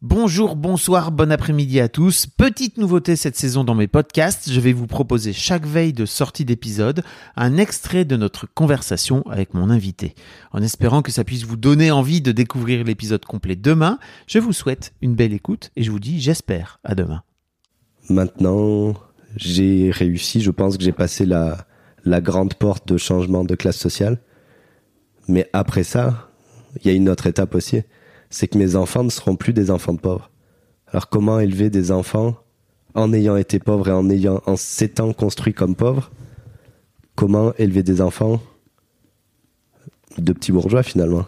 Bonjour, bonsoir, bon après-midi à tous. Petite nouveauté cette saison dans mes podcasts, je vais vous proposer chaque veille de sortie d'épisode un extrait de notre conversation avec mon invité. En espérant que ça puisse vous donner envie de découvrir l'épisode complet demain, je vous souhaite une belle écoute et je vous dis j'espère à demain. Maintenant, j'ai réussi, je pense que j'ai passé la, grande porte de changement de classe sociale. Mais après ça, il y a une autre étape aussi c'est que mes enfants ne seront plus des enfants de pauvres. Alors comment élever des enfants en ayant été pauvres et en ayant en s'étant construits comme pauvres? Comment élever des enfants de petits bourgeois finalement?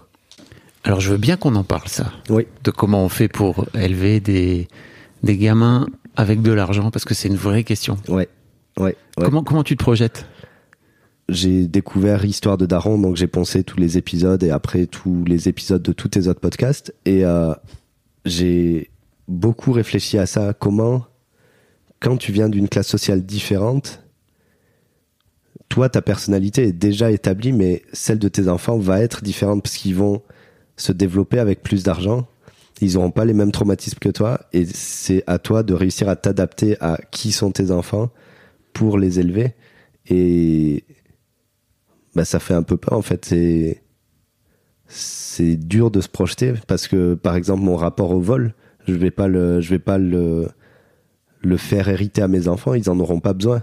Alors je veux bien qu'on en parle ça. Oui. De comment on fait pour élever des des gamins avec de l'argent parce que c'est une vraie question. Ouais. Ouais. Comment comment tu te projettes? J'ai découvert Histoire de Daron, donc j'ai pensé tous les épisodes et après tous les épisodes de tous tes autres podcasts. Et euh, j'ai beaucoup réfléchi à ça. Comment, quand tu viens d'une classe sociale différente, toi, ta personnalité est déjà établie, mais celle de tes enfants va être différente parce qu'ils vont se développer avec plus d'argent. Ils n'auront pas les mêmes traumatismes que toi et c'est à toi de réussir à t'adapter à qui sont tes enfants pour les élever. Et bah ça fait un peu peur en fait. C'est c'est dur de se projeter parce que par exemple mon rapport au vol, je vais pas le je vais pas le le faire hériter à mes enfants, ils en auront pas besoin.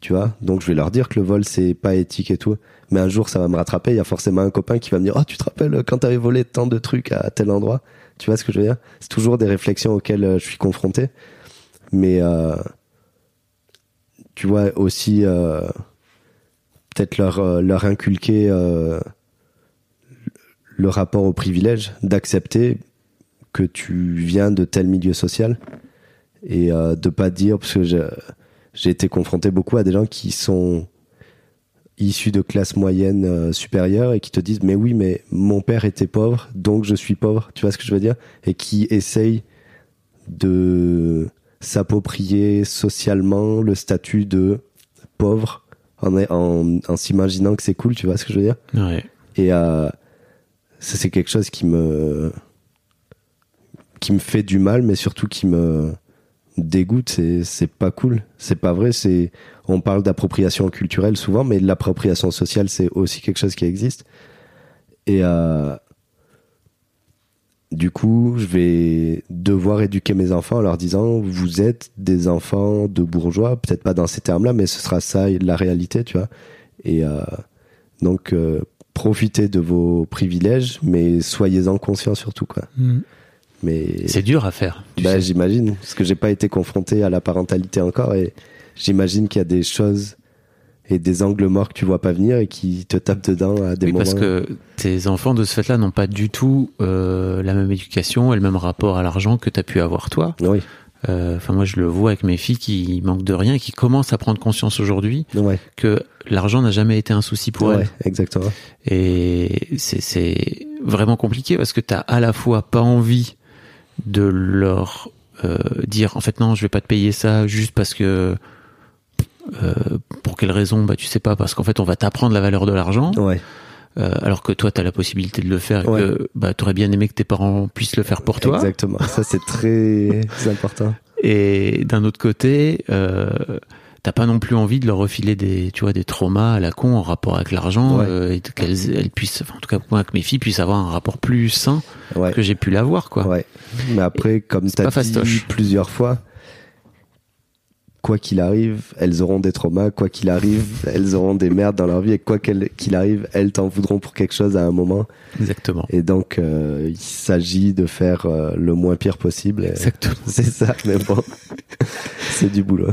Tu vois? Donc je vais leur dire que le vol c'est pas éthique et tout, mais un jour ça va me rattraper, il y a forcément un copain qui va me dire "Oh, tu te rappelles quand t'avais volé tant de trucs à tel endroit? Tu vois ce que je veux dire? C'est toujours des réflexions auxquelles euh, je suis confronté. Mais euh, tu vois aussi euh, peut-être leur, euh, leur inculquer euh, le rapport au privilège, d'accepter que tu viens de tel milieu social et euh, de pas dire, parce que j'ai été confronté beaucoup à des gens qui sont issus de classes moyennes euh, supérieures et qui te disent mais oui mais mon père était pauvre donc je suis pauvre. Tu vois ce que je veux dire? Et qui essayent de s'approprier socialement le statut de pauvre en, en, s'imaginant que c'est cool, tu vois ce que je veux dire? Ouais. Et euh, ça, c'est quelque chose qui me qui me fait du mal, mais surtout qui me dégoûte. C'est c'est pas cool, c'est pas vrai. C'est on parle d'appropriation culturelle souvent, mais l'appropriation sociale, c'est aussi quelque chose qui existe. Et euh, du coup, je vais devoir éduquer mes enfants en leur disant vous êtes des enfants de bourgeois, peut-être pas dans ces termes-là, mais ce sera ça la réalité, tu vois. Et euh, donc euh, profitez de vos privilèges, mais soyez-en conscients surtout, quoi. Mm. Mais c'est dur à faire. Bah, j'imagine, parce que j'ai pas été confronté à la parentalité encore, et j'imagine qu'il y a des choses et des angles morts que tu vois pas venir et qui te tapent dedans à des oui, moments. Parce que tes enfants de ce fait-là n'ont pas du tout euh, la même éducation et le même rapport à l'argent que tu as pu avoir toi. Oui. Euh, enfin, moi, je le vois avec mes filles qui manquent de rien, qui commencent à prendre conscience aujourd'hui ouais. que l'argent n'a jamais été un souci pour ouais, elles. Exactement. Et c'est vraiment compliqué parce que tu as à la fois pas envie de leur euh, dire en fait non, je vais pas te payer ça juste parce que euh, quelle raison? Bah tu sais pas parce qu'en fait on va t'apprendre la valeur de l'argent. Ouais. Euh, alors que toi tu as la possibilité de le faire ouais. et que bah t'aurais bien aimé que tes parents puissent le faire pour toi. Exactement. Ça c'est très important. Et d'un autre côté, euh, t'as pas non plus envie de leur refiler des tu vois des traumas à la con en rapport avec l'argent ouais. euh, et qu'elles elles puissent enfin, en tout cas moi que mes filles puissent avoir un rapport plus sain ouais. que j'ai pu l'avoir quoi. Ouais. Mais après comme t'as dit fastoche. plusieurs fois quoi qu'il arrive, elles auront des traumas, quoi qu'il arrive, elles auront des merdes dans leur vie et quoi qu'il arrive, elles t'en voudront pour quelque chose à un moment. Exactement. Et donc, euh, il s'agit de faire euh, le moins pire possible. Exactement. C'est ça, mais bon, c'est du boulot.